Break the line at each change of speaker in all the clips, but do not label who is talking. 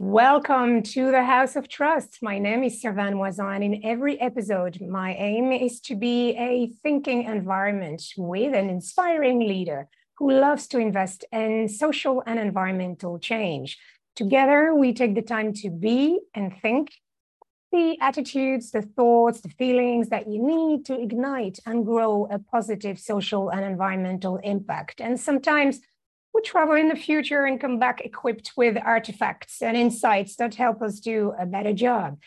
Welcome to the House of Trust. My name is Servane Mouazan. In every episode, my aim is to be a thinking environment with an inspiring leader who loves to invest in social and environmental change. Together, we take the time to be and think the attitudes, the thoughts, the feelings that you need to ignite and grow a positive social and environmental impact. And sometimes we travel in the future and come back equipped with artifacts and insights that help us do a better job.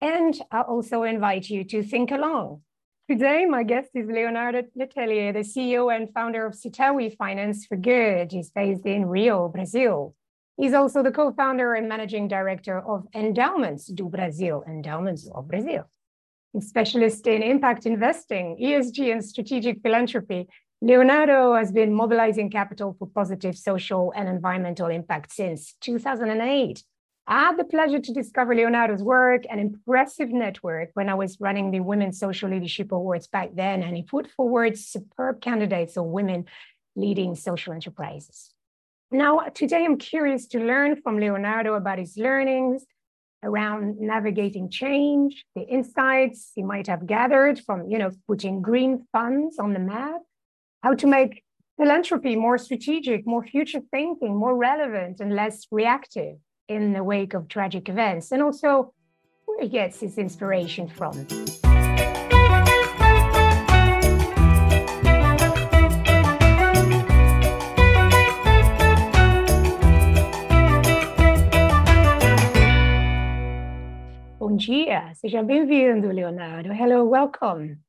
And I also invite you to think along. Today, my guest is Leonardo Letelier, the CEO and founder of Sitawi Finance for Good. He's based in Rio, Brazil. He's also the co founder and managing director of Endowments do Brasil, Endowments of Brazil. He's specialist in impact investing, ESG, and strategic philanthropy. Leonardo has been mobilizing capital for positive social and environmental impact since 2008. I had the pleasure to discover Leonardo's work and impressive network when I was running the Women's Social Leadership Awards back then, and he put forward superb candidates of women leading social enterprises. Now, today I'm curious to learn from Leonardo about his learnings around navigating change, the insights he might have gathered from, you know, putting green funds on the map, how to make philanthropy more strategic, more future thinking, more relevant, and less reactive in the wake of tragic events, and also where he gets his inspiration from. Bom dia, seja bem-vindo, Leonardo. Hello, welcome.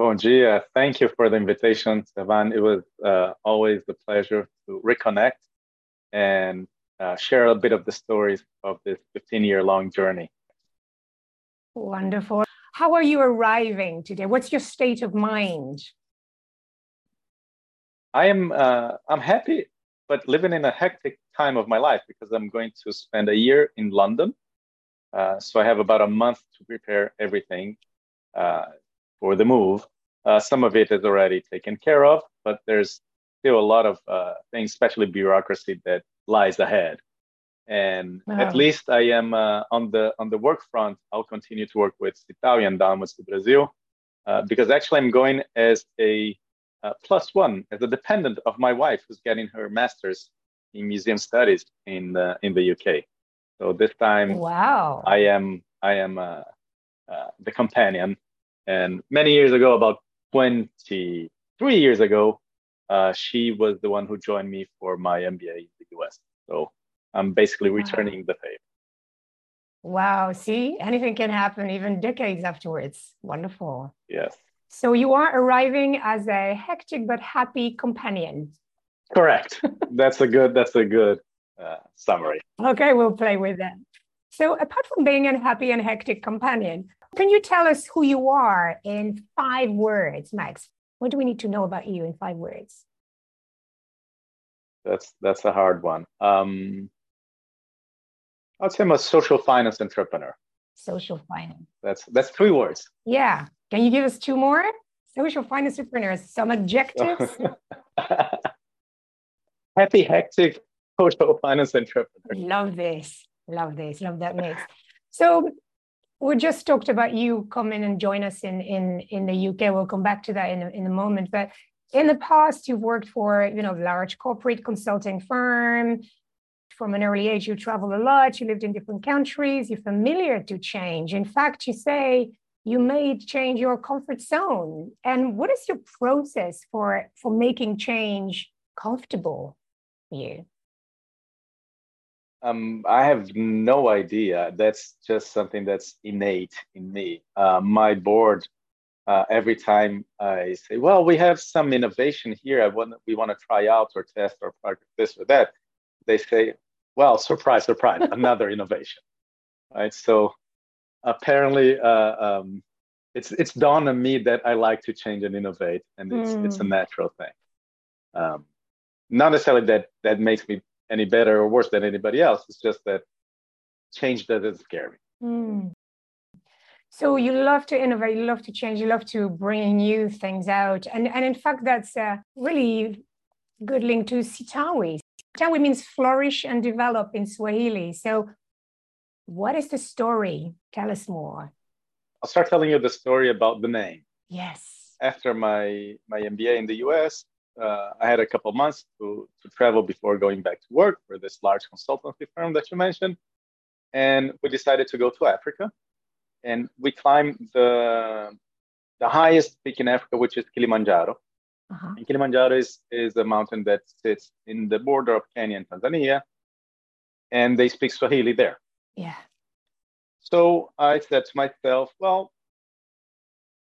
Bom dia. Thank you for the invitation, Servane. It was uh, always a pleasure to reconnect and uh, share a bit of the stories of this 15 year long journey.
Wonderful. How are you arriving today? What's your state of mind?
I am uh, I'm happy, but living in a hectic time of my life because I'm going to spend a year in London. Uh, so I have about a month to prepare everything uh, for the move. Uh, some of it is already taken care of, but there's still a lot of uh, things, especially bureaucracy, that lies ahead. And wow. at least I am uh, on the on the work front. I'll continue to work with Italian Endowments do Brasil, uh, because actually I'm going as a uh, plus one, as a dependent of my wife, who's getting her master's in museum studies in the in the UK. So this time,
wow,
I am I am uh, the companion and many years ago, about 23 years ago, uh, she was the one who joined me for my MBA in the US. So I'm basically returning wow. the favor.
Wow. See, anything can happen even decades afterwards. Wonderful.
Yes.
So you are arriving as a hectic but happy companion.
Correct. that's a good. That's a good uh, summary.
Okay, we'll play with that. So apart from being a happy and hectic companion, can you tell us who you are in five words, Max? What do we need to know about you in five words?
That's that's a hard one. Um, I'd say I'm a social finance entrepreneur.
Social finance.
That's that's three words.
Yeah. Can you give us two more? Social finance entrepreneurs. Some adjectives.
Happy, hectic, social finance entrepreneur.
Love this. Love this. Love that mix. So we just talked about you coming and join us in in in the UK. We'll come back to that in a, in a moment. But in the past, you've worked for you know large corporate consulting firm. From an early age, you travel a lot. You lived in different countries. You're familiar to change. In fact, you say you made change your comfort zone. And what is your process for for making change comfortable for you?
Um, I have no idea. That's just something that's innate in me. Uh, my board, uh, every time I say, "Well, we have some innovation here. I want we want to try out or test or project this or that," they say, "Well, surprise, surprise, another innovation." Right. So apparently, uh, um, it's it's dawned on me that I like to change and innovate, and it's mm. it's a hmm. natural thing. Um, not necessarily that that makes me any better or worse than anybody else. It's just that change doesn't scare me.
Mm. So you love to innovate, you love to change, you love to bring new things out, and and in fact, that's a really good link to Sitawi. Sitawi means flourish and develop in Swahili. So, what is the story? Tell us more.
I'll start telling you the story about the name.
Yes.
After my, my MBA in the US, uh, I had a couple months to, to travel before going back to work for this large consultancy firm that you mentioned. And we decided to go to Africa. And we climbed the, the highest peak in Africa, which is Kilimanjaro. Uh-huh. And Kilimanjaro is, is a mountain that sits in the border of Kenya and Tanzania. And they speak Swahili there.
Yeah.
So I said to myself, well,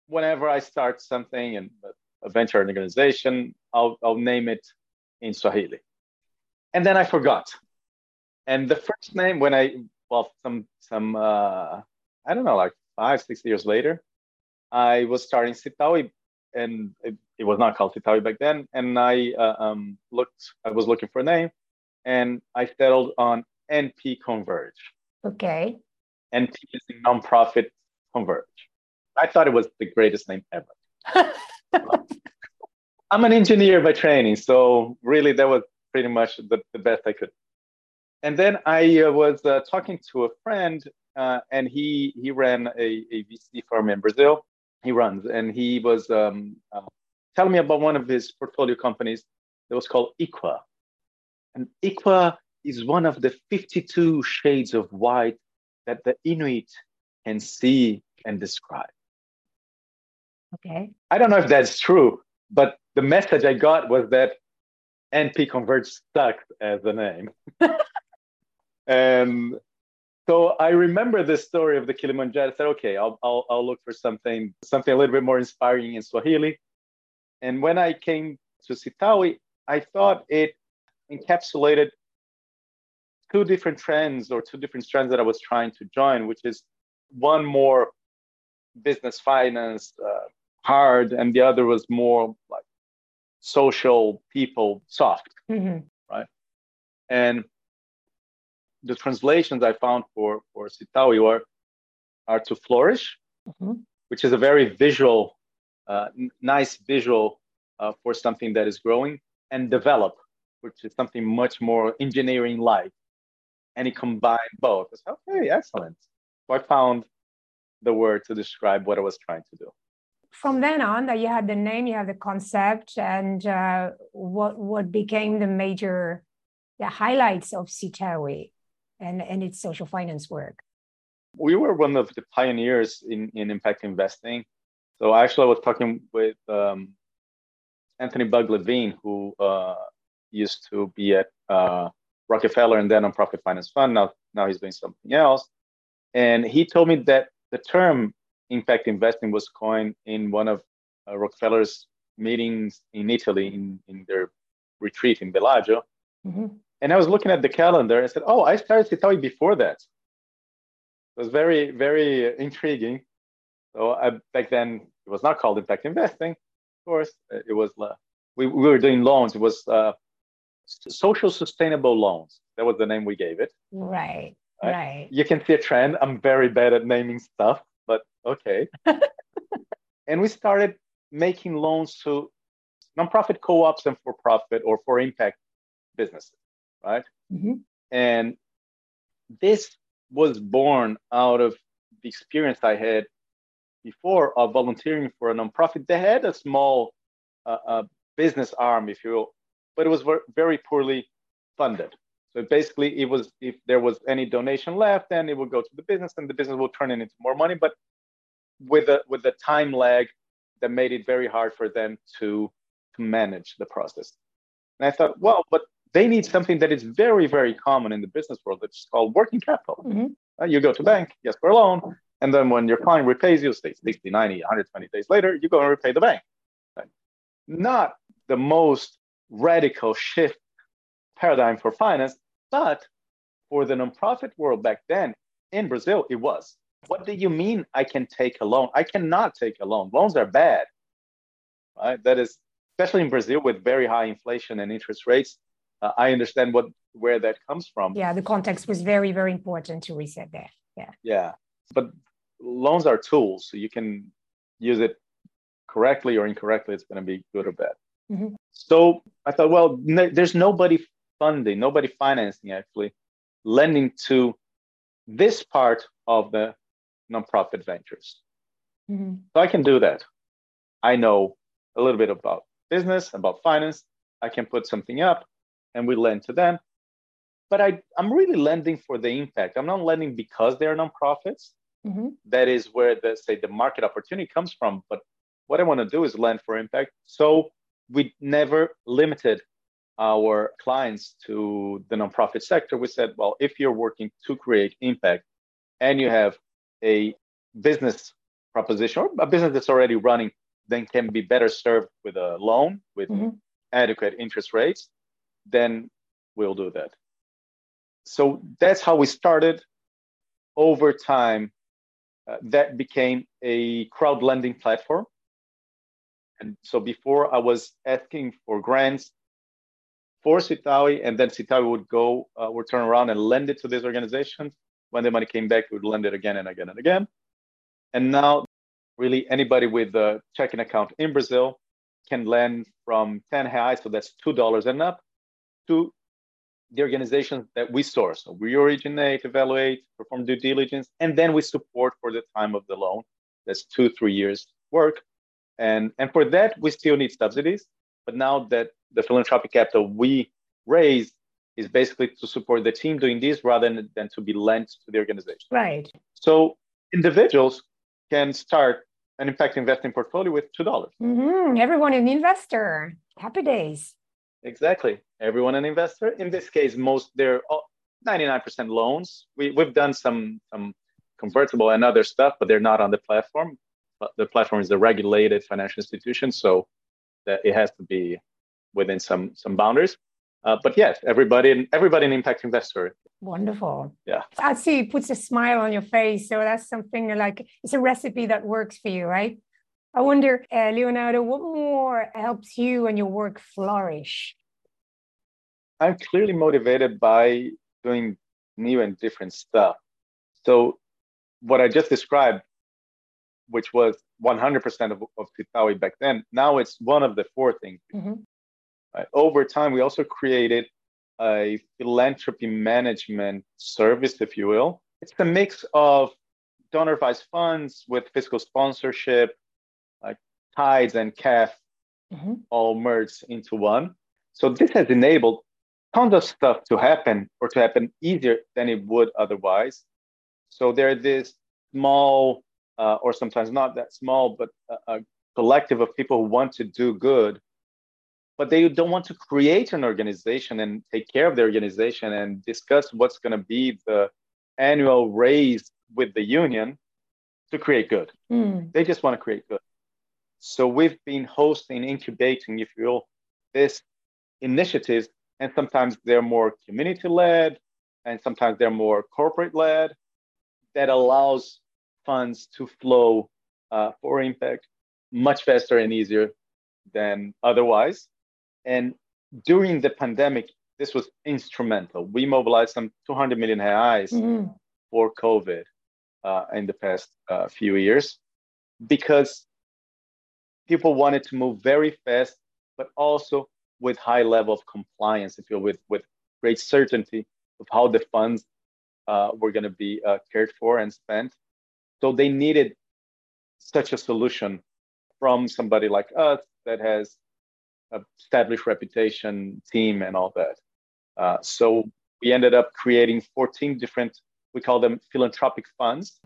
whenever I start something and venture organization, I'll, I'll name it in Swahili. And then I forgot. And the first name, when I, well, some, some, uh, I don't know, like five, six years later, I was starting Sitawi, and it, it was not called Sitawi back then. And I uh, um, looked, I was looking for a name, and I settled on NP Converge.
Okay.
NP is a nonprofit Converge. I thought it was the greatest name ever. I'm an engineer by training, so really that was pretty much the, the best I could. And then I uh, was uh, talking to a friend, uh, and he he ran a, a VC firm in Brazil. He runs, and he was um, uh, telling me about one of his portfolio companies that was called Equa. And Equa is one of the 52 shades of white that the Inuit can see and describe.
Okay.
I don't know if that's true, but the message I got was that NP Converge sucks as a name. and so I remember the story of the Kilimanjaro. I said, okay, I'll, I'll, I'll look for something, something a little bit more inspiring in Swahili. And when I came to Sitawi, I thought it encapsulated two different trends or two different strands that I was trying to join, which is one more business finance, uh, hard, and the other was more like social people soft, mm-hmm. right? And the translations I found for for Sitawi are are to flourish, mm-hmm. which is a very visual, uh, n- nice visual uh, for something that is growing, and develop, which is something much more engineering like. And it combined both. Okay, excellent. So I found the word to describe what I was trying to do
from then on that you had the name you had the concept and uh, what what became the major the highlights of Sitawi and and its social finance work?
We were one of the pioneers in, in impact investing. So actually i was talking with um, Antony Bugg-Levine who uh, used to be at uh, rockefeller and then nonprofit finance fund. Now now he's doing something else. And he told me that the term impact investing was coined in one of uh, Rockefeller's meetings in Italy in, in their retreat in Bellagio. Mm-hmm. And I was looking at the calendar and said, Oh, I started Sitawi before that. It was very, very intriguing. So I, back then, it was not called impact investing. Of course, it was, uh, we, we were doing loans. It was uh, social sustainable loans. That was the name we gave it.
Right, right. right.
You can see a trend. I'm very bad at naming stuff okay. and we started making loans to nonprofit co-ops and for-profit or for impact businesses, right? Mm-hmm. And this was born out of the experience I had before of volunteering for a nonprofit. They had a small uh, uh, business arm, if you will, but it was very poorly funded. So basically, it was if there was any donation left, then it would go to the business, and the business will turn it into more money. But with the with the time lag that made it very hard for them to to manage the process. And I thought, well, but they need something that is very very common in the business world. It's called working capital. Mm-hmm. Uh, you go to bank, yes for a loan, and then when your client repays you, say 60, 90, 120 days later, you go and repay the bank. Right? Not the most radical shift paradigm for finance, but for the nonprofit world back then in Brazil, it was. What do you mean I can take a loan? I cannot take a loan. Loans are bad. Right? That is, especially in Brazil with very high inflation and interest rates. Uh, I understand what where that comes from.
Yeah, the context was very, very important to reset that. Yeah.
Yeah. But loans are tools. So you can use it correctly or incorrectly. It's going to be good or bad. Mm-hmm. So I thought, well, there's nobody funding, nobody financing actually, lending to this part of the nonprofit ventures. Mm-hmm. So I can do that. I know a little bit about business, about finance. I can put something up and we lend to them. But I, I'm really lending for the impact. I'm not lending because they're nonprofits. Mm-hmm. That is where the say the market opportunity comes from. But what I want to do is lend for impact. So we never limited our clients to the nonprofit sector. We said, well, if you're working to create impact and you have a business proposition or a business that's already running, then can be better served with a loan with mm-hmm. adequate interest rates, then we'll do that. So that's how we started. Over time, uh, that became a crowd lending platform. And so before I was asking for grants for Sitawi, and then Sitawi would go, uh, would turn around and lend it to these organizations. When the money came back, we would lend it again and again and again. And now, really, anybody with a checking account in Brazil can lend from 10 reais, so that's $2 and up, to the organizations that we source. So we originate, evaluate, perform due diligence, and then we support for the time of the loan. That's two, three years work. And, and for that, we still need subsidies. But now that the philanthropic capital we raise is basically to support the team doing this rather than, than to be lent to the organization.
Right.
So individuals can start an impact investing portfolio with 2. dollars
mm-hmm. Everyone an investor. Happy days.
Exactly. Everyone an investor. In this case, most they're 99% loans. We, we've done some, some convertible and other stuff, but they're not on the platform. But the platform is a regulated financial institution, so that it has to be within some some boundaries. Uh, but yes, everybody and everybody an impact investor.
Wonderful.
Yeah.
I see it puts a smile on your face. So that's something like it's a recipe that works for you, right? I wonder, uh, Leonardo, what more helps you and your work flourish?
I'm clearly motivated by doing new and different stuff. So, what I just described, which was 100% of, of Sitawi back then, now it's one of the four things. Mm-hmm. Right? Over time, we also created a philanthropy management service, if you will. It's a mix of donor advised funds with fiscal sponsorship, like tides and CAF mm-hmm. all merged into one. So this has enabled tons of stuff to happen or to happen easier than it would otherwise. So there are this small, uh, or sometimes not that small, but a, a collective of people who want to do good, but they don't want to create an organization and take care of the organization and discuss what's going to be the annual raise with the union to create good. Mm. They just want to create good. So we've been hosting, incubating, if you will, this initiatives, and sometimes they're more community led, and sometimes they're more corporate led. That allows funds to flow uh, for impact much faster and easier than otherwise. And during the pandemic, this was instrumental. We mobilized some 200 million reais mm-hmm. for COVID uh, in the past uh, few years because people wanted to move very fast, but also with high level of compliance, if you with, with great certainty of how the funds uh, were going to be uh, cared for and spent. So they needed such a solution from somebody like us that has established reputation, team, and all that. Uh, so we ended up creating 14 different, we call them philanthropic funds,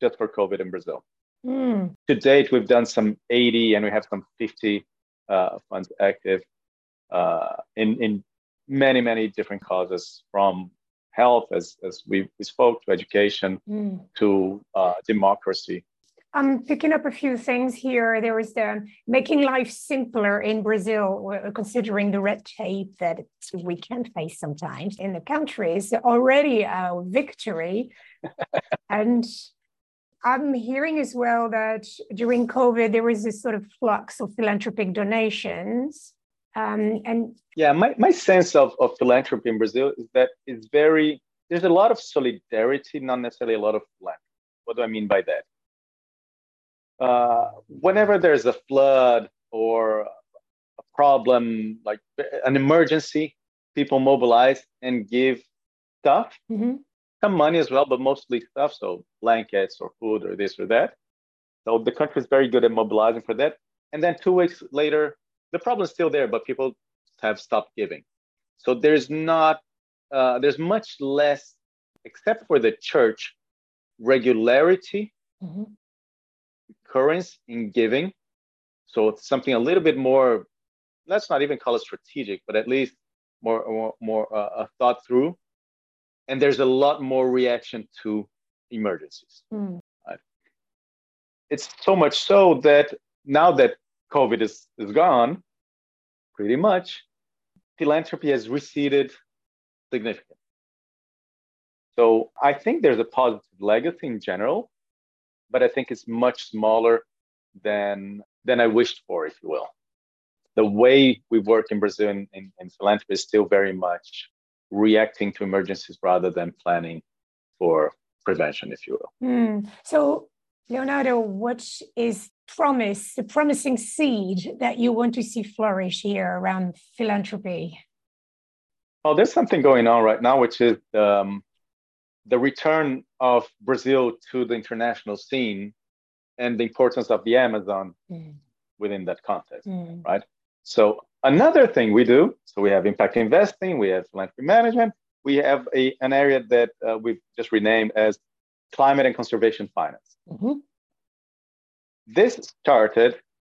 just for COVID in Brazil. Mm. To date, we've done some 80 and we have some 50 uh, funds active uh, in, in many, many different causes from health, as, as we, we spoke, to education, mm. to uh, democracy.
I'm picking up a few things here. There was the making life simpler in Brazil, considering the red tape that we can face sometimes in the country is already a victory. and I'm hearing as well that during COVID, there was this sort of flux of philanthropic donations. Um, and
yeah, my, my sense of, of philanthropy in Brazil is that it's very, there's a lot of solidarity, not necessarily a lot of philanthropy. What do I mean by that? Uh, whenever there's a flood or a problem, like an emergency, people mobilize and give stuff,
mm-hmm.
some money as well, but mostly stuff. So blankets or food or this or that. So the country is very good at mobilizing for that. And then two weeks later, the problem is still there, but people have stopped giving. So there's not, uh, there's much less, except for the church, regularity,
mm-hmm.
Occurrence in giving. So it's something a little bit more, let's not even call it strategic, but at least more, more, more uh, thought through. And there's a lot more reaction to emergencies.
Mm.
Right? It's so much so that now that COVID is, is gone, pretty much, philanthropy has receded significantly. So I think there's a positive legacy in general, but I think it's much smaller than than I wished for, if you will. The way we work in Brazil in, in, in philanthropy is still very much reacting to emergencies rather than planning for prevention, if you will.
Mm. So, Leonardo, what is promise, the promising seed that you want to see flourish here around philanthropy?
Well, there's something going on right now, which is um, the return of Brazil to the international scene and the importance of the Amazon
mm.
within that context,
mm.
right? So another thing we do, so we have impact investing, we have philanthropy management, we have a, an area that uh, we've just renamed as climate and conservation finance.
Mm-hmm.
This started,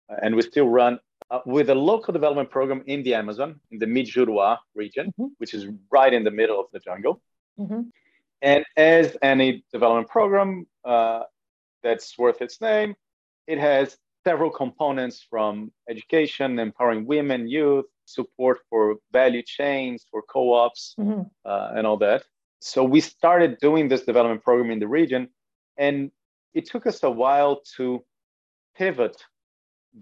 uh, and we still run uh, with a local development program in the Amazon, in the Mid-Juruá region,
mm-hmm.
which is right in the middle of the jungle.
Mm-hmm.
And as any development program uh, that's worth its name, it has several components from education, empowering women, youth, support for value chains, for co-ops,
mm-hmm.
uh, and all that. So we started doing this development program in the region, and it took us a while to pivot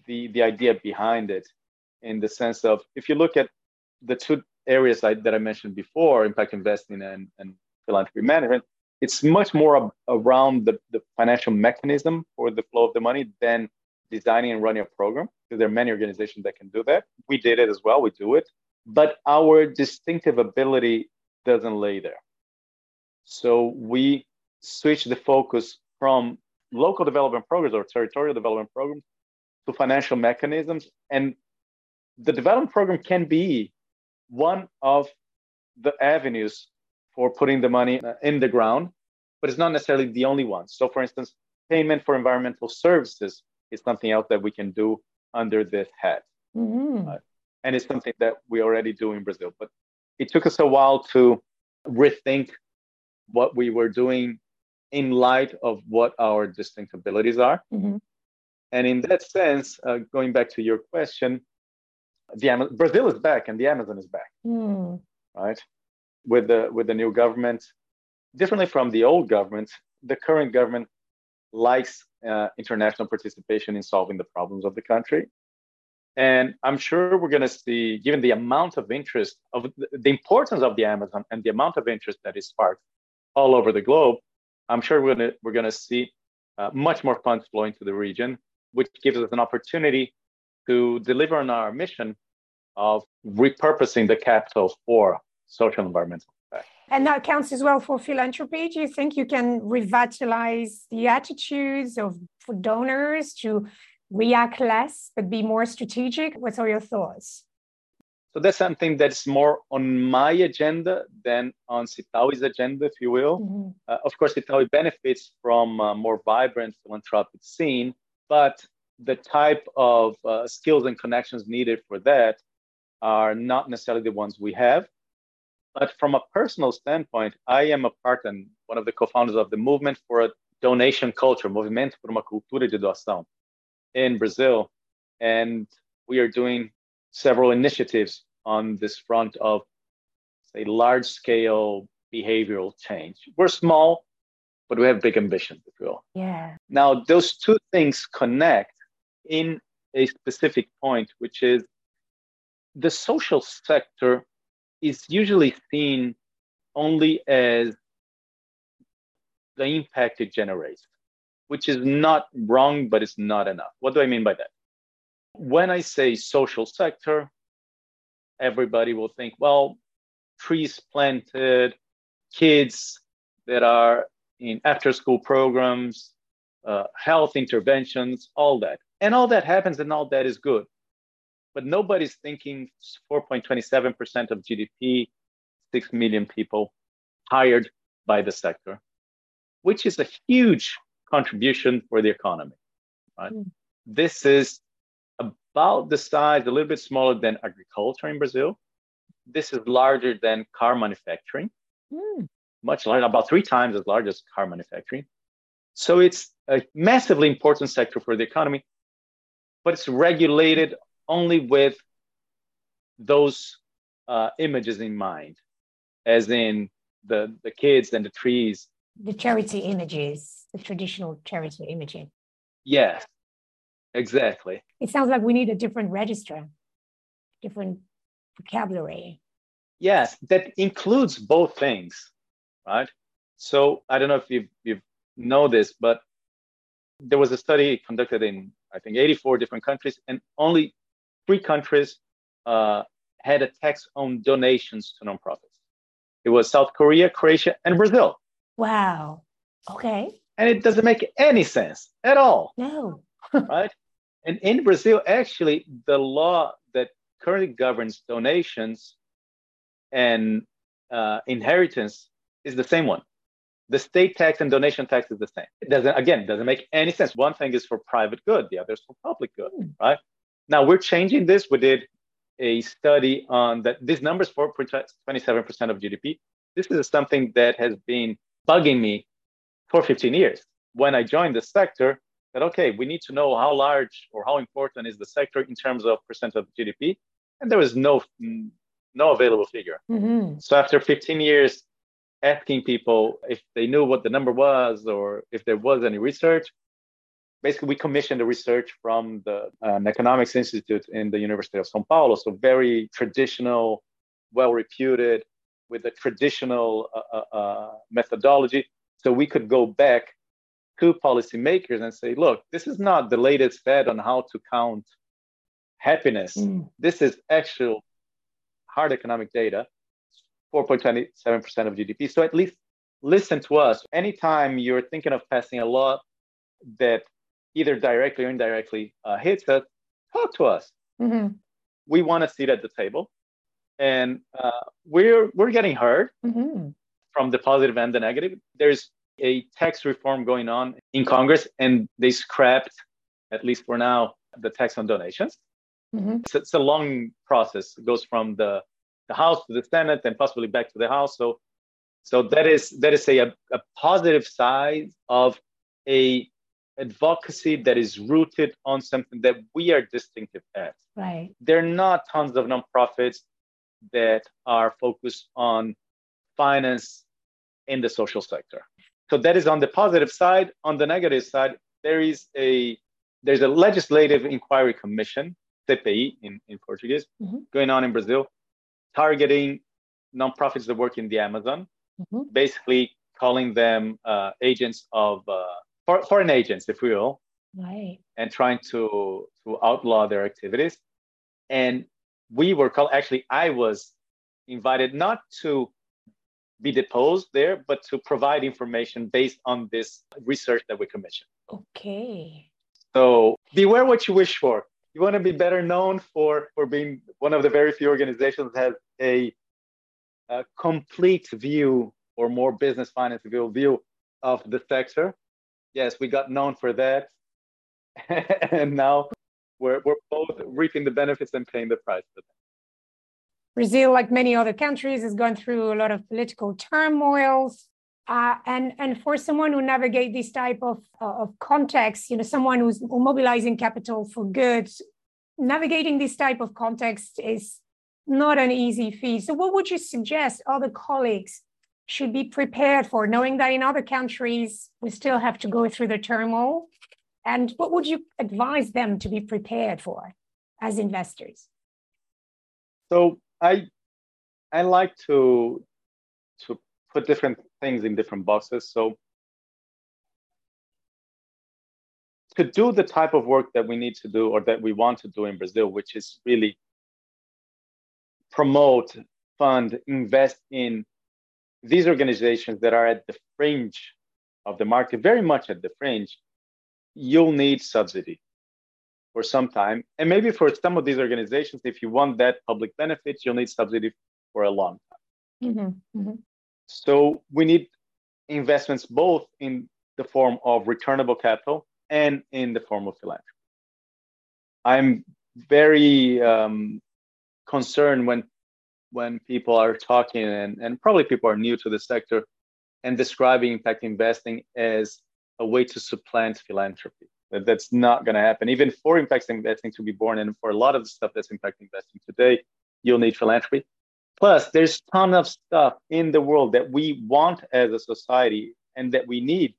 the the idea behind it in the sense of if you look at the two areas I, that I mentioned before, impact investing and, and philanthropy management, it's much more ab- around the, the financial mechanism for the flow of the money than designing and running a program. Because there are many organizations that can do that. We did it as well. We do it, but our distinctive ability doesn't lay there. So we switch the focus from local development programs or territorial development programs to financial mechanisms. And the development program can be one of the avenues for putting the money in the ground, but it's not necessarily the only one. So, for instance, payment for environmental services is something else that we can do under this head.
Mm-hmm.
Uh, and it's something that we already do in Brazil. But it took us a while to rethink what we were doing in light of what our distinct abilities are.
Mm-hmm.
And in that sense, uh, going back to your question, the Am- Brazil is back and the Amazon is back,
mm.
right? With the with the new government, differently from the old government, the current government likes uh, international participation in solving the problems of the country. And I'm sure we're going to see, given the amount of interest of the importance of the Amazon and the amount of interest that is sparked all over the globe, I'm sure we're going to we're going to see uh, much more funds flowing to the region, which gives us an opportunity to deliver on our mission of repurposing the capital for social environmental impact.
And that counts as well for philanthropy. Do you think you can revitalize the attitudes of donors to react less but be more strategic? What are your thoughts?
So that's something that's more on my agenda than on Sitawi's agenda, if you will.
Mm-hmm.
Uh, of course, Sitawi benefits from a more vibrant philanthropic scene, but the type of uh, skills and connections needed for that are not necessarily the ones we have. But from a personal standpoint, I am a part and one of the co-founders of the movement for a donation culture, Movimento por uma Cultura de Doação in Brazil. And we are doing several initiatives on this front of say large scale behavioral change. We're small, but we have big ambitions, if you will.
Yeah.
Now those two things connect in a specific point, which is the social sector is usually seen only as the impact it generates, which is not wrong, but it's not enough. What do I mean by that? When I say social sector, everybody will think, well, trees planted, kids that are in after school programs, uh, health interventions, all that. And all that happens and all that is good. But nobody's thinking 4.27% of GDP, 6 million people hired by the sector, which is a huge contribution for the economy. Right? Mm. This is about the size, a little bit smaller than agriculture in Brazil. This is larger than car manufacturing, mm. much larger, about three times as large as car manufacturing. So it's a massively important sector for the economy, but it's regulated only with those uh, images in mind, as in the, the kids and the trees.
The charity images, the traditional charity imaging.
Yes, exactly.
It sounds like we need a different register, different vocabulary.
Yes, that includes both things, right? So I don't know if you you know this, but there was a study conducted in I think 84 different countries, and only three countries uh, had a tax on donations to nonprofits. It was South Korea, Croatia, and Brazil.
Wow. Okay.
And it doesn't make any sense at all.
No.
right? And in Brazil, actually, the law that currently governs donations and uh, inheritance is the same one. The state tax and donation tax is the same. It doesn't, again, doesn't make any sense. One thing is for private good, the other is for public good, mm. right? Now we're changing this. We did a study on that. This number is 4.27% of GDP. This is something that has been bugging me for 15 years. When I joined the sector, that okay, we need to know how large or how important is the sector in terms of percent of GDP, and there was no no available figure. Mm-hmm. So after 15 years asking people if they knew what the number was or if there was any research, basically we commissioned the research from the um, Economics Institute in the University of São Paulo. So very traditional, well reputed, with a traditional uh, uh, uh, methodology. So we could go back to policymakers and say, look, this is not the latest fad on how to count happiness. Mm. This is actual hard economic data, 4.27% of GDP. So at least listen to us. Anytime you're thinking of passing a law that either directly or indirectly uh, hits us, talk to us. Mm-hmm. We want to sit at the table. And uh, we're, we're getting heard mm-hmm. from the positive and the negative. There's a tax reform going on in Congress, and they scrapped, at least for now, the tax on donations. Mm-hmm. It's, it's, a long process. It goes from the, the House to the Senate and possibly back to the House. So, so that is that is a, a positive side of a advocacy that is rooted on something that we are distinctive at.
Right.
There are not tons of nonprofits that are focused on finance in the social sector. So that is on the positive side. On the negative side, there is a there's a legislative inquiry commission, CPI in, in Portuguese, mm-hmm. going on in Brazil, targeting nonprofits that work in the Amazon, mm-hmm. basically calling them uh, agents of uh, foreign agents, if we will,
right.
and trying to to outlaw their activities. And we were called. Actually, I was invited not to be deposed there, but to provide information based on this research that we commissioned.
Okay.
So beware what you wish for. You want to be better known for for being one of the very few organizations that has a, a complete view or more business finance view view of the sector yes, we got known for that. and now we're, we're both reaping the benefits and paying the price for that.
Brazil, like many other countries, has gone through a lot of political turmoils. Uh, and and for someone who navigate this type of uh, of context, you know, someone who's mobilizing capital for good, navigating this type of context is not an easy feat. So, what would you suggest other colleagues should be prepared for, knowing that in other countries we still have to go through the turmoil? And what would you advise them to be prepared for as investors?
So I I like to to put different things in different boxes. So to do the type of work that we need to do or that we want to do in Brazil, which is really promote fund, invest in these organizations that are at the fringe of the market, very much at the fringe, you'll need subsidy for some time. And maybe for some of these organizations, if you want that public benefit, you'll need subsidy for a long time. Mm-hmm. Mm-hmm. So we need investments both in the form of returnable capital and in the form of philanthropy. I'm very um, concerned when when people are talking and, and probably people are new to the sector and describing impact investing as a way to supplant philanthropy. That, that's not going to happen. Even for impact investing to be born and for a lot of the stuff that's impact investing today, you'll need philanthropy. Plus, there's ton of stuff in the world that we want as a society and that we need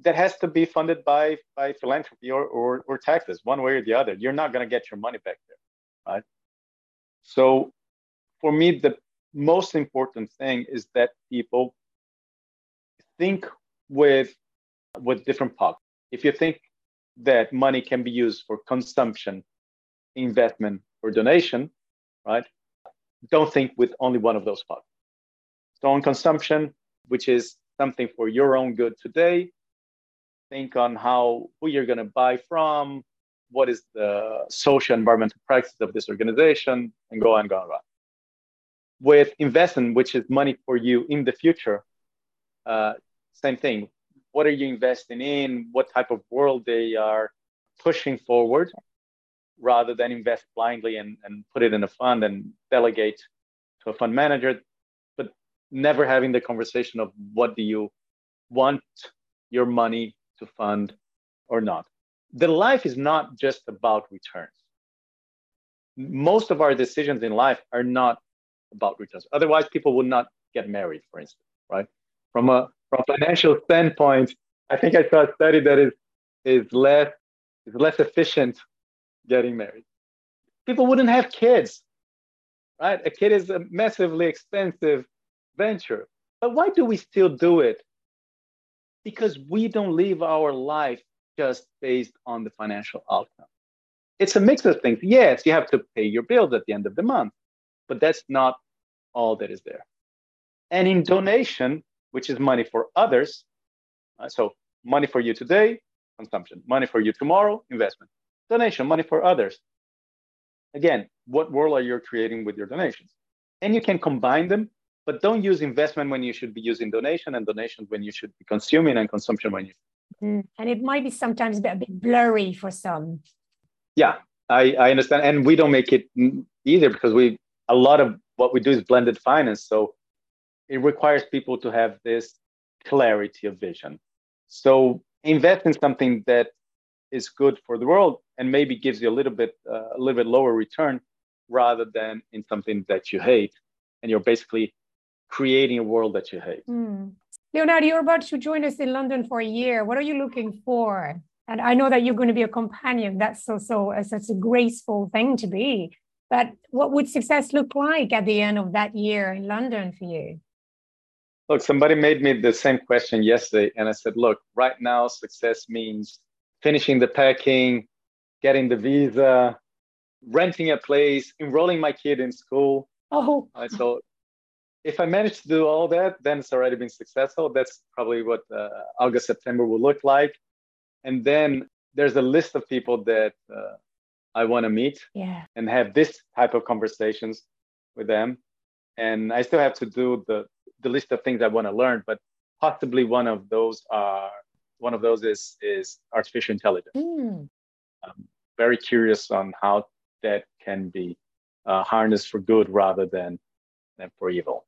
that has to be funded by by philanthropy or, or, or taxes, one way or the other. You're not going to get your money back there, right? So, for me, the most important thing is that people think with with different pockets. If you think that money can be used for consumption, investment, or donation, right? Don't think with only one of those pockets. So on consumption, which is something for your own good today, think on how who you're going to buy from, what is the social environmental practice of this organization, and go on, go on, go on. With investment, which is money for you in the future, uh, same thing. What are you investing in? What type of world they are pushing forward, rather than invest blindly and, and put it in a fund and delegate to a fund manager, but never having the conversation of what do you want your money to fund or not. The life is not just about returns. Most of our decisions in life are not about returns. Otherwise, people would not get married, for instance, right? From a from financial standpoint, I think I saw a study that is is less is less efficient getting married. People wouldn't have kids, right? A kid is a massively expensive venture. But why do we still do it? because we don't live our life just based on the financial outcome. It's a mix of things. Yes, you have to pay your bills at the end of the month, but that's not all that is there. And in donation, which is money for others, uh, so money for you today, consumption, money for you tomorrow, investment, donation, money for others. Again, what world are you creating with your donations? And you can combine them but don't use investment when you should be using donation and donation when you should be consuming and consumption when you
mm. and it might be sometimes a bit blurry for some
yeah I, I understand and we don't make it either because we a lot of what we do is blended finance so it requires people to have this clarity of vision so invest in something that is good for the world and maybe gives you a little bit uh, a little bit lower return rather than in something that you hate and you're basically creating a world that you hate. Mm.
Leonardo, you're about to join us in London for a year. What are you looking for? And I know that you're going to be a companion. That's so so uh, such a graceful thing to be. But what would success look like at the end of that year in London for you?
Look, somebody made me the same question yesterday, and I said, look, right now success means finishing the packing, getting the visa, renting a place, enrolling my kid in school.
Oh,
so if I manage to do all that, then it's already been successful. That's probably what uh, August, September will look like. And then there's a list of people that uh, I want to meet
yeah.
and have this type of conversations with them. And I still have to do the, the list of things I want to learn, but possibly one of those are one of those is is artificial intelligence. Mm. I'm very curious on how that can be uh, harnessed for good rather than than for evil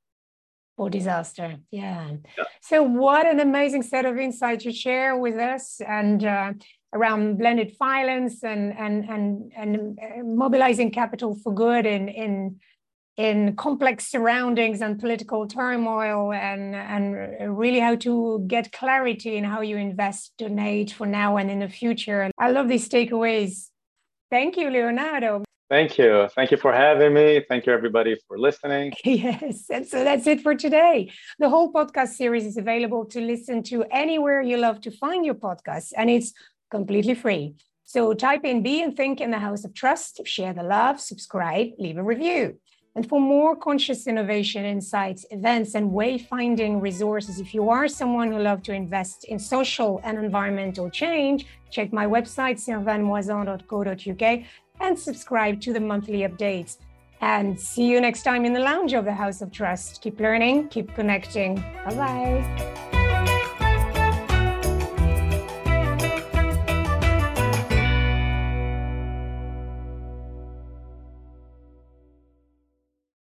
or disaster. Yeah. yeah. So, what an amazing set of insights you share with us and uh, around blended finance and and and and uh, mobilizing capital for good in in in complex surroundings and political turmoil and and really how to get clarity in how you invest donate for now and in the future i love these takeaways thank you leonardo
Thank you. Thank you for having me. Thank you, everybody, for listening.
Yes. And so that's it for today. The whole podcast series is available to listen to anywhere you love to find your podcasts, and it's completely free. So type in Be and Think in the House of Trust, share the love, subscribe, leave a review. And for more conscious innovation insights, events, and wayfinding resources, if you are someone who loves to invest in social and environmental change, check my website, servanemouazan.co.uk, and subscribe to the monthly updates. And see you next time in the lounge of the House of Trust. Keep learning, keep connecting. Bye bye.